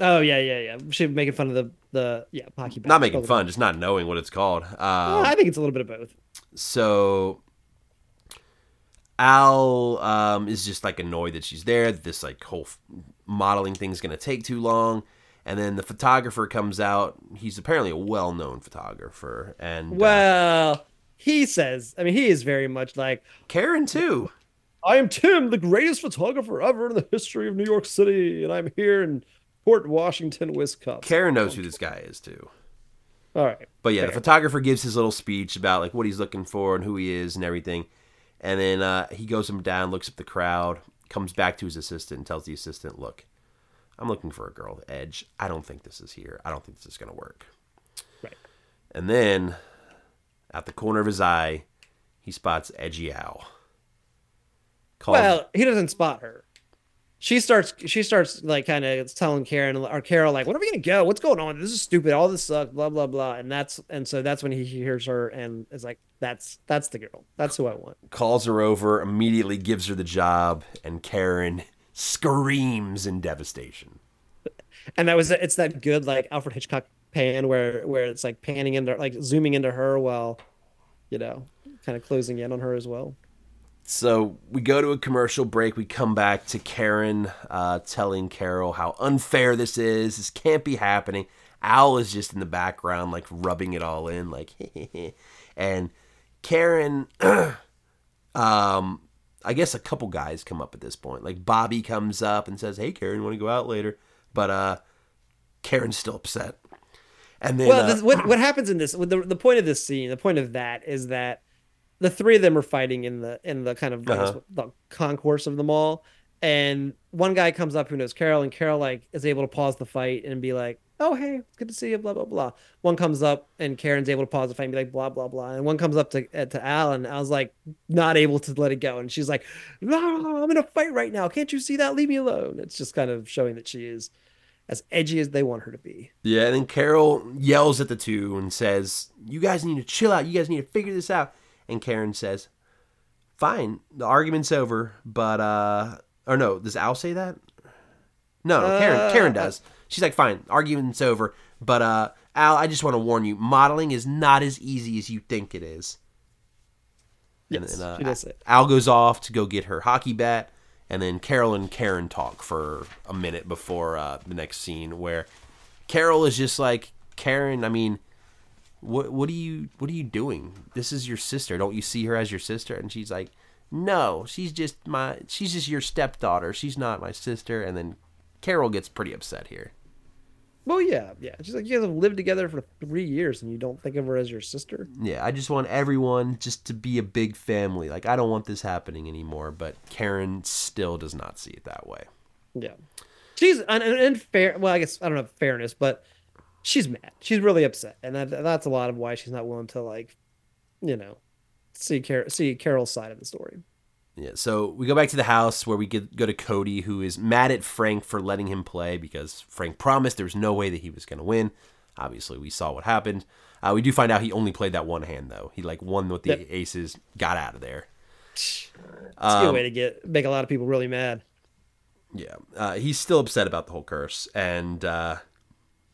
Oh yeah, yeah, yeah. She making fun of the the yeah hockey. Bat. Not making fun, just not knowing what it's called. Um, Well, I think it's a little bit of both. so Al um, is just like annoyed that she's there. That this like whole f- modeling thing's gonna take too long. And then the photographer comes out. He's apparently a well-known photographer, and uh, Well, he says. I mean, he is very much like Karen too. I am Tim, the greatest photographer ever in the history of New York City, and I'm here in Port Washington, Wisconsin. Karen knows who this guy is too. All right. But yeah, the photographer gives his little speech about like what he's looking for and who he is and everything. And then uh, he goes him down, looks at the crowd, comes back to his assistant and tells the assistant, "Look, I'm looking for a girl with edge. I don't think this is here. I don't think this is going to work." Right. And then at the corner of his eye, he spots Edgy. Calls, Well, he doesn't spot her. She starts. She starts like kind of telling Karen or Carol like, "When are we gonna go? What's going on? This is stupid. All this sucks. Blah blah blah." And that's and so that's when he hears her and is like, "That's that's the girl. That's who I want." calls her over, immediately gives her the job, and Karen screams in devastation. and that was it's that good like Alfred Hitchcock pan where where it's like panning into like zooming into her while you know kind of closing in on her as well. So we go to a commercial break. We come back to Karen uh, telling Carol how unfair this is. This can't be happening. Al is just in the background, like rubbing it all in, like, and Karen, um, I guess a couple guys come up at this point. Like Bobby comes up and says, "Hey, Karen, want to go out later?" But uh, Karen's still upset. And then well, uh, this, what what happens in this? The the point of this scene, the point of that is that the three of them are fighting in the in the kind of Uh-huh. the concourse of the mall, and one guy comes up who knows Carol, and Carol like is able to pause the fight and be like, "Oh hey, good to see you." Blah blah blah. One comes up and Karen's able to pause the fight and be like, "Blah blah blah," and one comes up to uh, to Al and Al's like not able to let it go, and she's like, "No, I'm in a fight right now. Can't you see that? Leave me alone." It's just kind of showing that she is as edgy as they want her to be. Yeah, and then Carol yells at the two and says, You guys need to chill out. You guys need to figure this out. And Karen says, Fine, the argument's over, but, uh, or no, does Al say that? No, no, Karen, Karen does. She's like, Fine, argument's over, but, uh, Al, I just want to warn you, modeling is not as easy as you think it is. Yes, and then, uh, she does say. Al goes off to go get her hockey bat, and then Carol and Karen talk for a minute before uh, the next scene, where Carol is just like, Karen, I mean, what what are you what are you doing? This is your sister. Don't you see her as your sister? And she's like, No, she's just my she's just your stepdaughter. She's not my sister. And then Carol gets pretty upset here. Well, yeah, yeah. She's like, you guys have lived together for three years, and you don't think of her as your sister. Yeah, I just want everyone just to be a big family. Like I don't want this happening anymore. But Karen still does not see it that way. Yeah, she's un- unfair. Well, I guess I don't know fairness, but she's mad. She's really upset, and that, that's a lot of why she's not willing to like, you know, see Car- see Carol's side of the story. Yeah, so we go back to the house where we get, go to Cody, who is mad at Frank for letting him play because Frank promised there was no way that he was going to win. Obviously, we saw what happened. Uh, we do find out he only played that one hand though. He like won with the Yep. aces, got out of there. It's a good way to get make a lot of people really mad. Yeah, uh, he's still upset about the whole curse, and uh,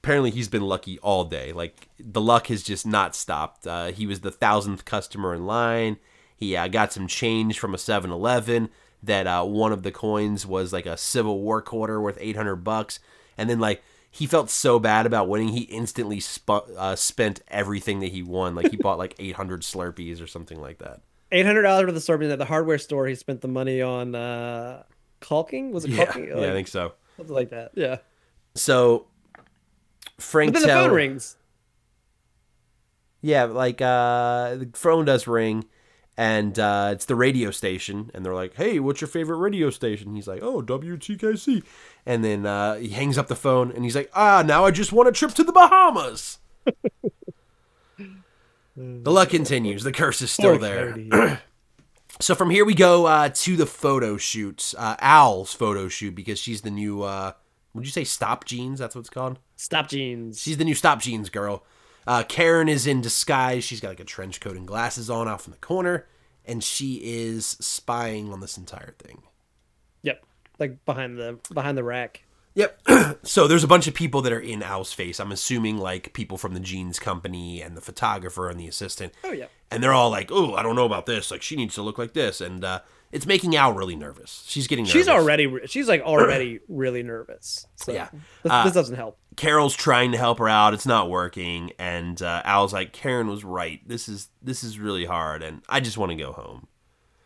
apparently he's been lucky all day. Like the luck has just not stopped. Uh, he was the thousandth customer in line. He uh, got some change from a 7-Eleven. That uh, one of the coins was like a Civil War quarter worth eight hundred bucks, and then like he felt so bad about winning, he instantly sp- uh, spent everything that he won. Like he bought like eight hundred Slurpees or something like that. Eight hundred dollars worth of sorting at the hardware store. He spent the money on uh caulking. Was it Yeah, caulking? yeah, I think so. something like that. Yeah. So Frank But then the phone rings. Yeah, like uh, the phone does ring, and uh, it's the radio station, and they're like, "Hey, what's your favorite radio station?" He's like, "Oh, WTKC," and then uh, he hangs up the phone, and he's like, "Ah, now I just want a trip to the Bahamas." the luck continues. The curse is still there. So from here we go uh, to the photo shoots uh, Al's photo shoot, because she's the new. Uh, would you say stop jeans? That's what it's called. Stop jeans. She's the new Stop Jeans girl. Uh, Karen is in disguise. She's got like a trench coat and glasses on off in the corner, and she is spying on this entire thing. Yep. Like behind the behind the rack. Yep. so there's a bunch of people that are in Al's face. I'm assuming like people from the jeans company and the photographer and the assistant. Oh yeah. And they're all like, "Oh, I don't know about this. Like she needs to look like this." And uh, it's making Al really nervous. She's getting nervous. She's already re- she's like already really nervous. So Yeah. This, Uh, this doesn't help. Carol's trying to help her out. It's not working, and uh, Al's like, "Karen was right. This is this is really hard, and I just want to go home."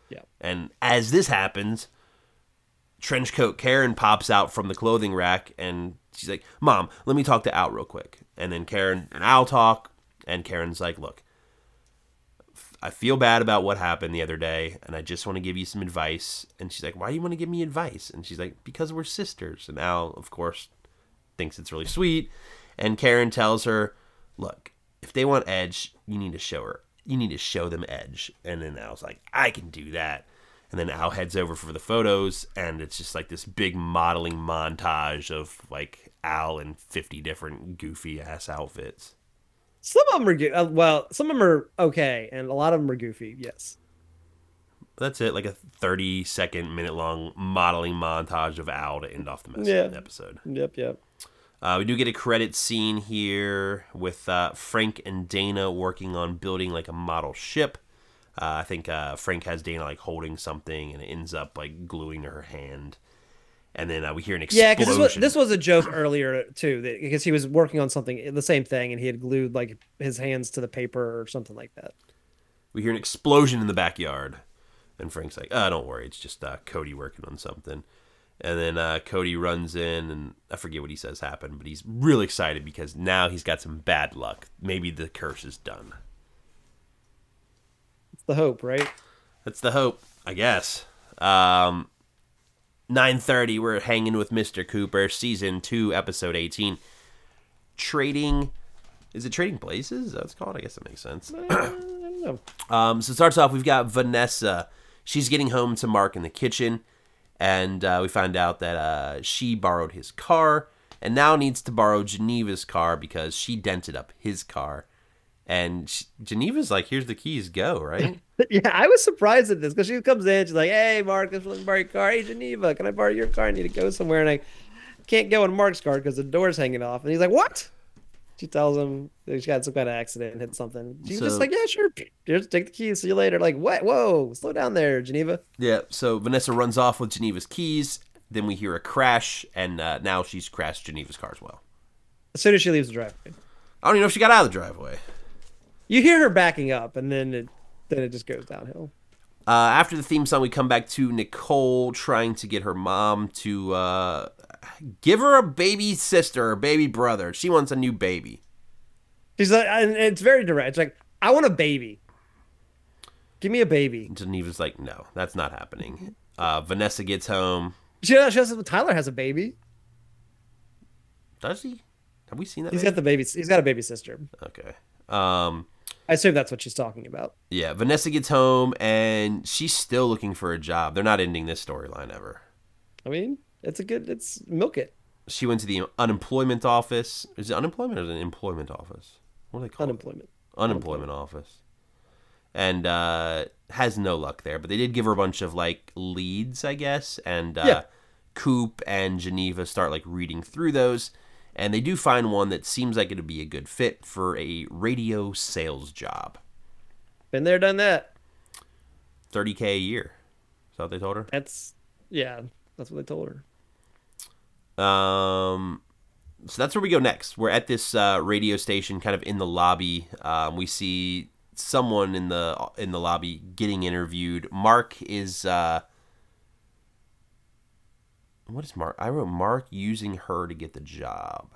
Yeah. And as this happens, trench coat Karen pops out from the clothing rack, and she's like, "Mom, let me talk to Al real quick." And then Karen and Al talk, and Karen's like, "Look, I feel bad about what happened the other day, and I just want to give you some advice." And she's like, "Why do you want to give me advice?" And she's like, "Because we're sisters." And Al, of course, thinks it's really sweet. And Karen tells her, "Look, if they want Edge, you need to show her. You need to show them Edge." And then Al's like, "I can do that." And then Al heads over for the photos, and it's just like this big modeling montage of like Al in fifty different goofy ass outfits. Some of them are. Uh, well, some of them are okay, and a lot of them are goofy. Yes. That's it, like a thirty second, minute long modeling montage of Al to end off the Yeah. episode. Yep. Yep. Uh, we do get a credit scene here with uh, Frank and Dana working on building like a model ship. Uh, I think uh, Frank has Dana like holding something, and it ends up like gluing to her hand. And then uh, we hear an explosion. Yeah, because this was, this was a joke earlier too, because he was working on something the same thing, and he had glued like his hands to the paper or something like that. we hear an explosion in the backyard, and Frank's like, "Oh, don't worry, it's just uh, Cody working on something." And then uh, Cody runs in, and I forget what he says happened, but he's really excited because now he's got some bad luck. Maybe the curse is done. It's the hope, right? That's the hope, I guess. Um, nine thirty. We're hanging with Mister Cooper, season two, episode eighteen. Trading, is it trading places? Is that what it's called? I guess that makes sense. I don't know. Um, so it starts off. We've got Vanessa. She's getting home to Mark in the kitchen, and uh, we find out that uh, she borrowed his car and now needs to borrow Geneva's car because she dented up his car. And she, Geneva's like, "Here's the keys, go!" Right? Yeah, I was surprised at this because she comes in, she's like, "Hey, Mark, I'm borrow your car. Hey, Geneva, can I borrow your car? I need to go somewhere, and I can't go in Mark's car because the door's hanging off." And he's like, "What?" She tells him that she got some kind of accident and hit something. She's So- just like, yeah, sure. Just take the keys. See you later. Like, what? Whoa, slow down there, Geneva. Yeah, so Vanessa runs off with Geneva's keys. Then we hear a crash, and uh, now she's crashed Geneva's car as well. As soon as she leaves the driveway, I don't even know if she got out of the driveway. you hear her backing up, and then it then it just goes downhill. Uh, after the theme song, we come back to Nicole trying to get her mom to uh, give her a baby sister or baby brother. She wants a new baby. She's like, and it's very direct. It's like, I want a baby. Give me a baby. Geneva's like, no, that's not happening. Uh, Vanessa gets home. She, she says Tyler has a baby. Does he? Have we seen that? He's baby? got the baby. He's got a baby sister. Okay. Um, I assume that's what she's talking about. yeah, Vanessa gets home and she's still looking for a job. They're not ending this storyline ever. I mean, it's a good. It's milk it. She went to the unemployment office. Is it unemployment or is it an employment office? What do they call it? Unemployment. unemployment office and uh has no luck there but they did give her a bunch of like leads i guess and uh Yeah. coop and geneva start like reading through those and they do find one that seems like it'd be a good fit for a radio sales job Been there, done that. 30k a year is that what they told her That's yeah. That's what they told her. Um, so that's where we go next. We're at this uh, radio station, kind of in the lobby. Um, we see someone in the in the lobby getting interviewed. Mark is uh, what is Mark? I wrote Mark using her to get the job.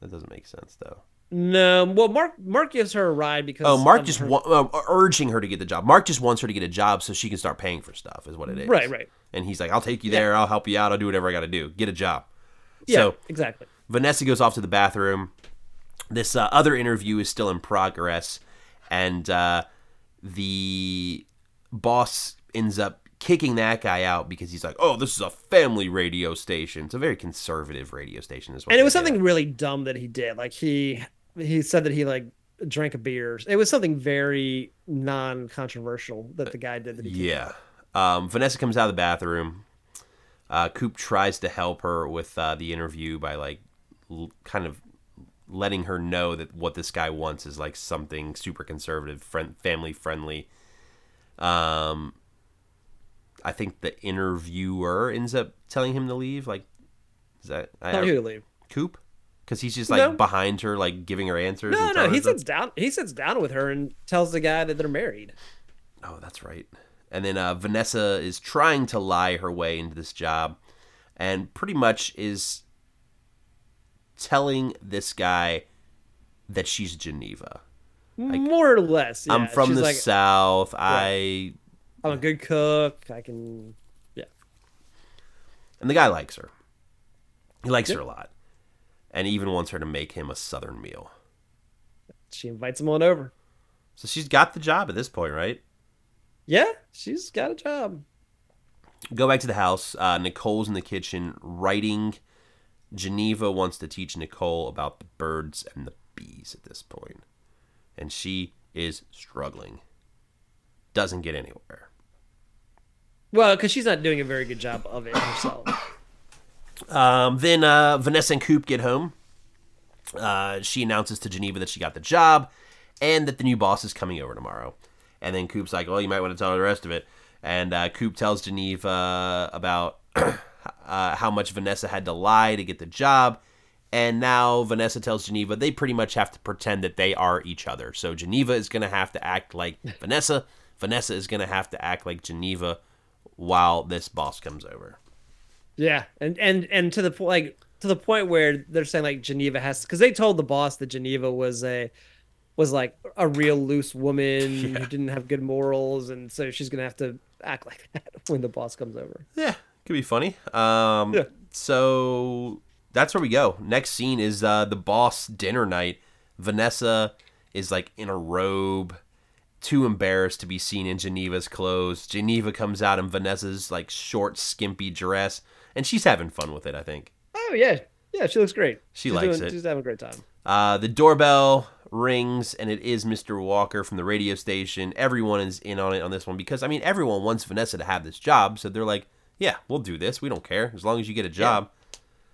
That doesn't make sense though. No, well, Mark Mark gives her a ride because Oh, Mark just her- wa- uh, urging her to get the job. Mark just wants her to get a job so she can start paying for stuff. Is what it is. Right, right. And he's like, "I'll take you there. I'll help you out. I'll do whatever I got to do. Get a job." yeah, So exactly. Vanessa goes off to the bathroom. This uh, other interview is still in progress, and uh, the boss ends up kicking that guy out because he's like, "Oh, this is a family radio station. It's a very conservative radio station." as well." And it was something really dumb that he did. Like he he said that he like drank a beer. It was something very non-controversial that the guy did. That he Yeah. Um, Vanessa comes out of the bathroom. Uh, Coop tries to help her with uh, the interview by like l- kind of letting her know that what this guy wants is like something super conservative, friend, family friendly. Um, I think the interviewer ends up telling him to leave. Like, is that I, Tell you to leave. Coop? Because he's just like No. behind her, like giving her answers. No, no, he stuff. sits down. He sits down with her and tells the guy that they're married. Oh, that's right. And then uh, Vanessa is trying to lie her way into this job and pretty much is telling this guy that she's Geneva. Like, More or less. I'm from She's the like, South. I. I'm a good cook. I can. Yeah. And the guy likes her. He likes her a lot. And even wants her to make him a Southern meal. She invites him on over. So she's got the job at this point, right? Yeah, she's got a job. go back to the house. Uh, Nicole's in the kitchen writing. Geneva wants to teach Nicole about the birds and the bees at this point, and she is struggling. Doesn't get anywhere. Well, because she's not doing a very good job of it herself. Um, then uh, Vanessa and Coop get home. Uh, she announces to Geneva that she got the job and that the new boss is coming over tomorrow. And then Coop's like, "Well, you might want to tell her the rest of it." And uh, Coop tells Geneva about uh, how much Vanessa had to lie to get the job. And now Vanessa tells Geneva they pretty much have to pretend that they are each other. So Geneva is going to have to act like Vanessa. Vanessa is going to have to act like Geneva while this boss comes over. Yeah, and and and to the point, like to the point where they're saying like Geneva has because they told the boss that Geneva was a was like a real loose woman who didn't have good morals, and so she's gonna have to act like that when the boss comes over. Yeah, could be funny. Um, Yeah. So that's where we go. Next scene is uh, the boss dinner night. Vanessa is like in a robe, too embarrassed to be seen in Geneva's clothes. Geneva comes out in Vanessa's like short, skimpy dress, and she's having fun with it. I think. Oh yeah, yeah, she looks great. She She's likes doing- it. She's having a great time. Uh, the doorbell rings, and it is Mr. Walker from the radio station. Everyone is in on it on this one because I mean everyone wants Vanessa to have this job, so they're like, "Yeah, we'll do this. We don't care as long as you get a job."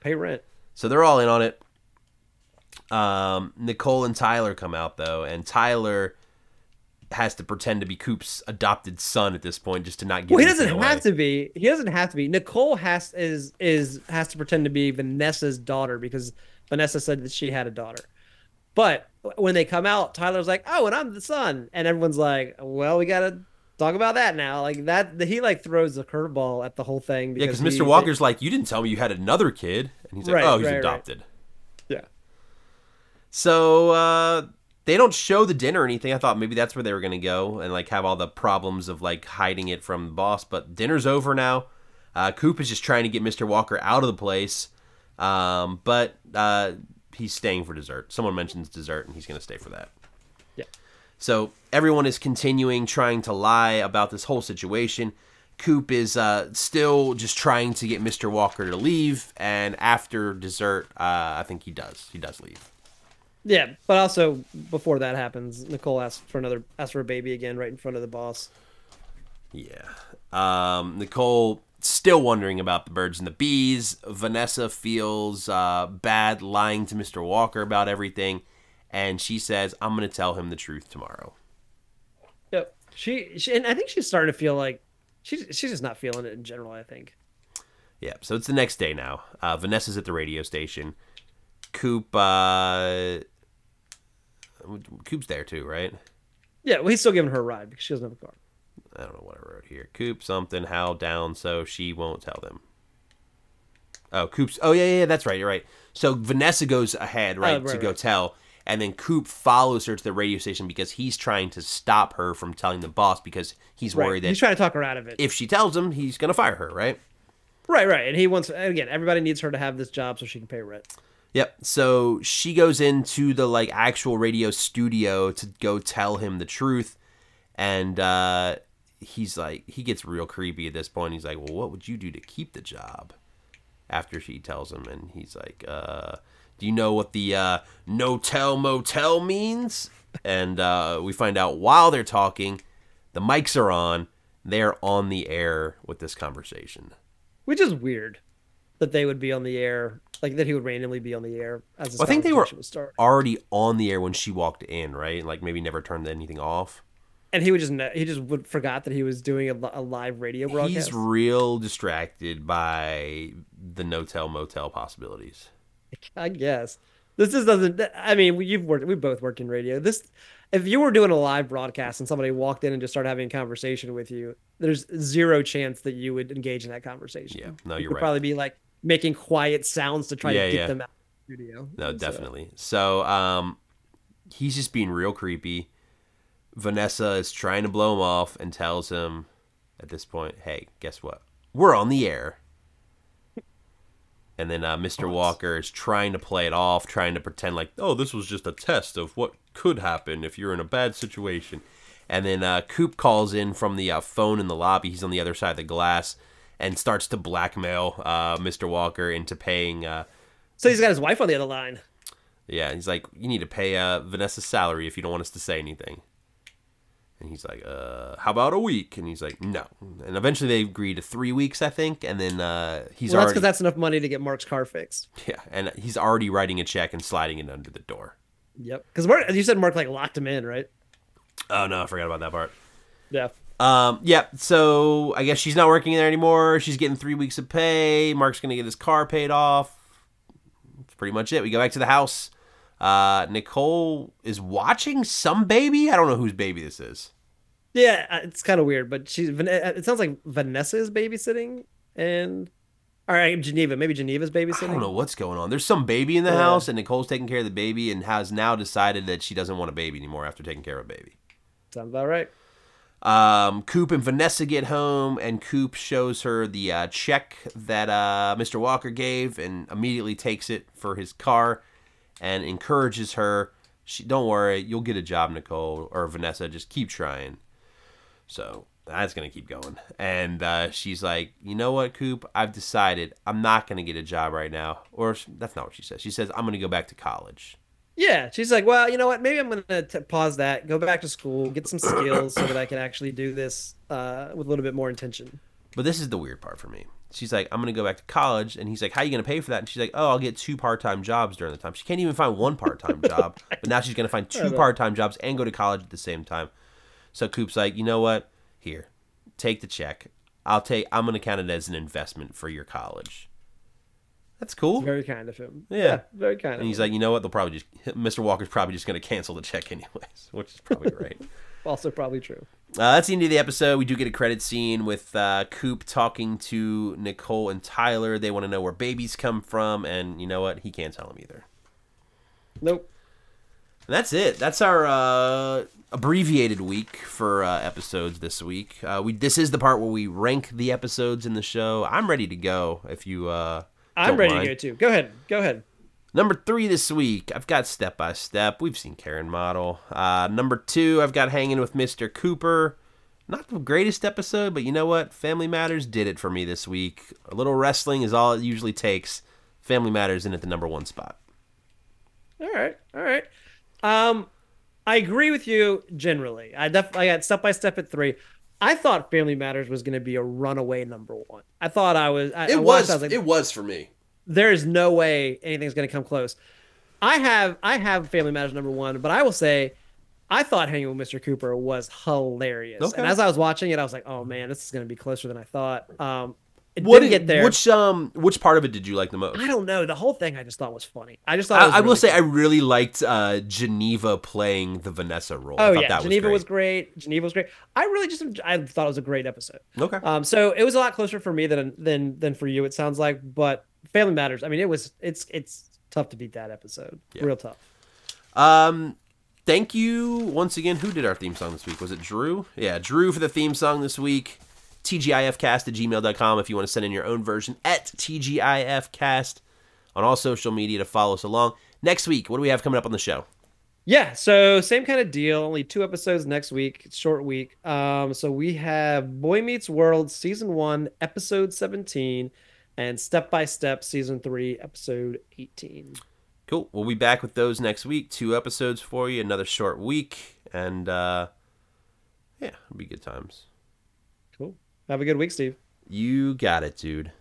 Pay rent. So they're all in on it. Um, Nicole and Tyler come out though, and Tyler has to pretend to be Coop's adopted son at this point just to not give. Well, he doesn't away. have to be. He doesn't have to be. Nicole has is is has to pretend to be Vanessa's daughter because Vanessa said that she had a daughter. But when they come out, Tyler's like, "Oh, and I'm the son," and everyone's like, "Well, we gotta talk about that now." Like that, he like throws a curveball at the whole thing. Yeah, because Mr. Walker's like, you didn't tell me you had another kid, and he's like, Right, oh, he's right, right. adopted. yeah. So uh, they don't show the dinner or anything. I thought maybe that's where they were gonna go and like have all the problems of like hiding it from the boss. But dinner's over now. Uh, Coop is just trying to get Mr. Walker out of the place, um, but uh, he's staying for dessert. Someone mentions dessert, and he's gonna stay for that. Yeah. So everyone is continuing trying to lie about this whole situation. Coop is uh, still just trying to get Mr. Walker to leave, and after dessert, uh, I think he does. He does leave. Yeah, but also before that happens, Nicole asks for another asks for a baby again right in front of the boss. Yeah. Um, Nicole still wondering about the birds and the bees. Vanessa feels uh, bad lying to Mr. Walker about everything, and she says, "I'm going to tell him the truth tomorrow." Yep. She, she and I think she's starting to feel like she's she's just not feeling it in general. I think. Yeah, so it's the next day now. Uh, Vanessa's at the radio station. Coop, uh, Coop's there too, right? Yeah, well, he's still giving her a ride because she doesn't have a car. I don't know what I wrote here. Coop something, how down, so she won't tell them. Oh, Coop's. Oh yeah, yeah, yeah, that's right. You're right. So Vanessa goes ahead, right, Oh, right, to go tell, and then Coop follows her to the radio station because he's trying to stop her from telling the boss because he's Right. worried that He's trying to talk her out of it. if she tells him, he's gonna fire her, right? right, right. And he wants again. Everybody needs her to have this job so she can pay rent. Yep. So she goes into the like actual radio studio to go tell him the truth, and uh, he's like, he gets real creepy at this point. He's like, "Well, what would you do to keep the job?" After she tells him, and he's like, uh, "Do you know what the uh, no tell motel means?" And uh, we find out while they're talking, the mics are on. They're on the air with this conversation. which is weird that they would be on the air, like that he would randomly be on the air as Well, I think they were already on the air when she walked in, right? Like maybe never turned anything off. and he would just he just would forgot that he was doing a, a live radio broadcast. He's real distracted by the no-tell motel possibilities. I guess this just doesn't. I mean, you've worked. We both worked in radio. This, if you were doing a live broadcast and somebody walked in and just started having a conversation with you, there's zero chance that you would engage in that conversation. Yeah, no, You you're would right. Probably be like making quiet sounds to try Yeah, to get yeah. them out of the studio. No, So- definitely. So, um, he's just being real creepy. Vanessa is trying to blow him off and tells him at this point, "Hey, guess what? We're on the air." And then uh, Mr. Walker is trying to play it off, trying to pretend like, "Oh, this was just a test of what could happen if you're in a bad situation." And then uh, Coop calls in from the uh, phone in the lobby. He's on the other side of the glass and starts to blackmail uh, Mr. Walker into paying. Uh, So he's got his wife on the other line. yeah, he's like, you need to pay uh, Vanessa's salary if you don't want us to say anything. And he's like, uh, how about a week? And he's like, no. And eventually they agree to three weeks, I think. And then uh, he's Well, that's already because that's enough money to get Mark's car fixed. yeah, and he's already writing a check and sliding it under the door. Yep. Because Mark, you said Mark like locked him in, right? Oh no, I forgot about that part. Yeah. Um, yeah, so I guess she's not working there anymore. She's getting three weeks of pay. Mark's gonna get his car paid off. That's pretty much it. We go back to the house. Uh, Nicole is watching some baby. I don't know whose baby this is. Yeah, uh, it's kind of weird, but she's. Uh, It sounds like Vanessa is babysitting, and all right, Geneva. Maybe Geneva's babysitting. I don't know what's going on. There's some baby in the Yeah. house, and Nicole's taking care of the baby, and has now decided that she doesn't want a baby anymore after taking care of a baby. Sounds about right. Um, Coop and Vanessa get home, and Coop shows her the uh, check that uh, Mr. Walker gave, and immediately takes it for his car, and encourages her. She, don't worry, you'll get a job, Nicole or Vanessa. Just keep trying. So that's gonna keep going, and uh, she's like, you know what, Coop? I've decided I'm not gonna get a job right now, or that's not what she says. She says I'm gonna go back to college. Yeah, she's like, well, you know what? Maybe I'm gonna t- pause that, go back to school, get some skills so that I can actually do this uh, with a little bit more intention. But this is the weird part for me. she's like, I'm gonna go back to college, and he's like, How are you gonna pay for that? And she's like, Oh, I'll get two part time jobs during the time. She can't even find one part time job, but now she's gonna find two part time jobs and go to college at the same time. So Coop's like, You know what? Here, take the check. I'll take. I'm gonna count it as an investment for your college. That's cool. Very kind of him. Yeah. very kind of And he's him. like, you know what? They'll probably just Mr. Walker's probably just going to cancel the check anyways, which is probably right. also probably true. Uh, that's the end of the episode. We do get a credit scene with uh, Coop talking to Nicole and Tyler. They want to know where babies come from, and you know what? He can't tell them either. Nope. And that's it. That's our uh, abbreviated week for uh, episodes this week. Uh, we this is the part where we rank the episodes in the show. I'm ready to go. If you, uh, I'm ready mind. to go too. Go ahead. Go ahead. Number three this week, I've got Step by Step. We've seen Karen Model. Uh, number two, I've got Hanging with Mr. Cooper. Not the greatest episode, but you know what? Family Matters did it for me this week. A little wrestling is all it usually takes. Family Matters in at the number one spot. All right. All right. Um, I agree with you generally. I def I got step by step at three. I thought Family Matters was going to be a runaway number one. I thought I was. I, I watched, I was like, was for me. there is no way anything's going to come close. I have I have Family Matters number one, but I will say, I thought Hanging with Mr. Cooper was hilarious. Okay. And as I was watching it, I was like, oh man, this is going to be closer than I thought. Um, it What did- get there. Which um which part of it did you like the most? I don't know. The whole thing I just thought was funny. I just thought. it was I, I will really say I really liked uh, Geneva playing the Vanessa role. I Oh thought yeah, that Geneva was was great. Geneva was great. I really just I thought it was a great episode. Okay. Um, so it was a lot closer for me than than than for you. It sounds like, but Family Matters. I mean, it was it's it's tough to beat that episode. Real tough. Um, thank you once again. Who did our theme song this week? Was it Drew? Yeah, Drew for the theme song this week. TGIFcast at gmail.com if you want to send in your own version at TGIFcast on all social media to follow us along. Next week, what do we have coming up on the show? Yeah, so same kind of deal. Only two episodes next week. It's short week. Um, so we have Boy Meets World season one, episode seventeen, and Step by Step season three, episode eighteen. Cool. We'll be back with those next week. Two episodes for you, another short week, and uh, yeah, it'll be good times. Have a good week, Steve. You got it, dude.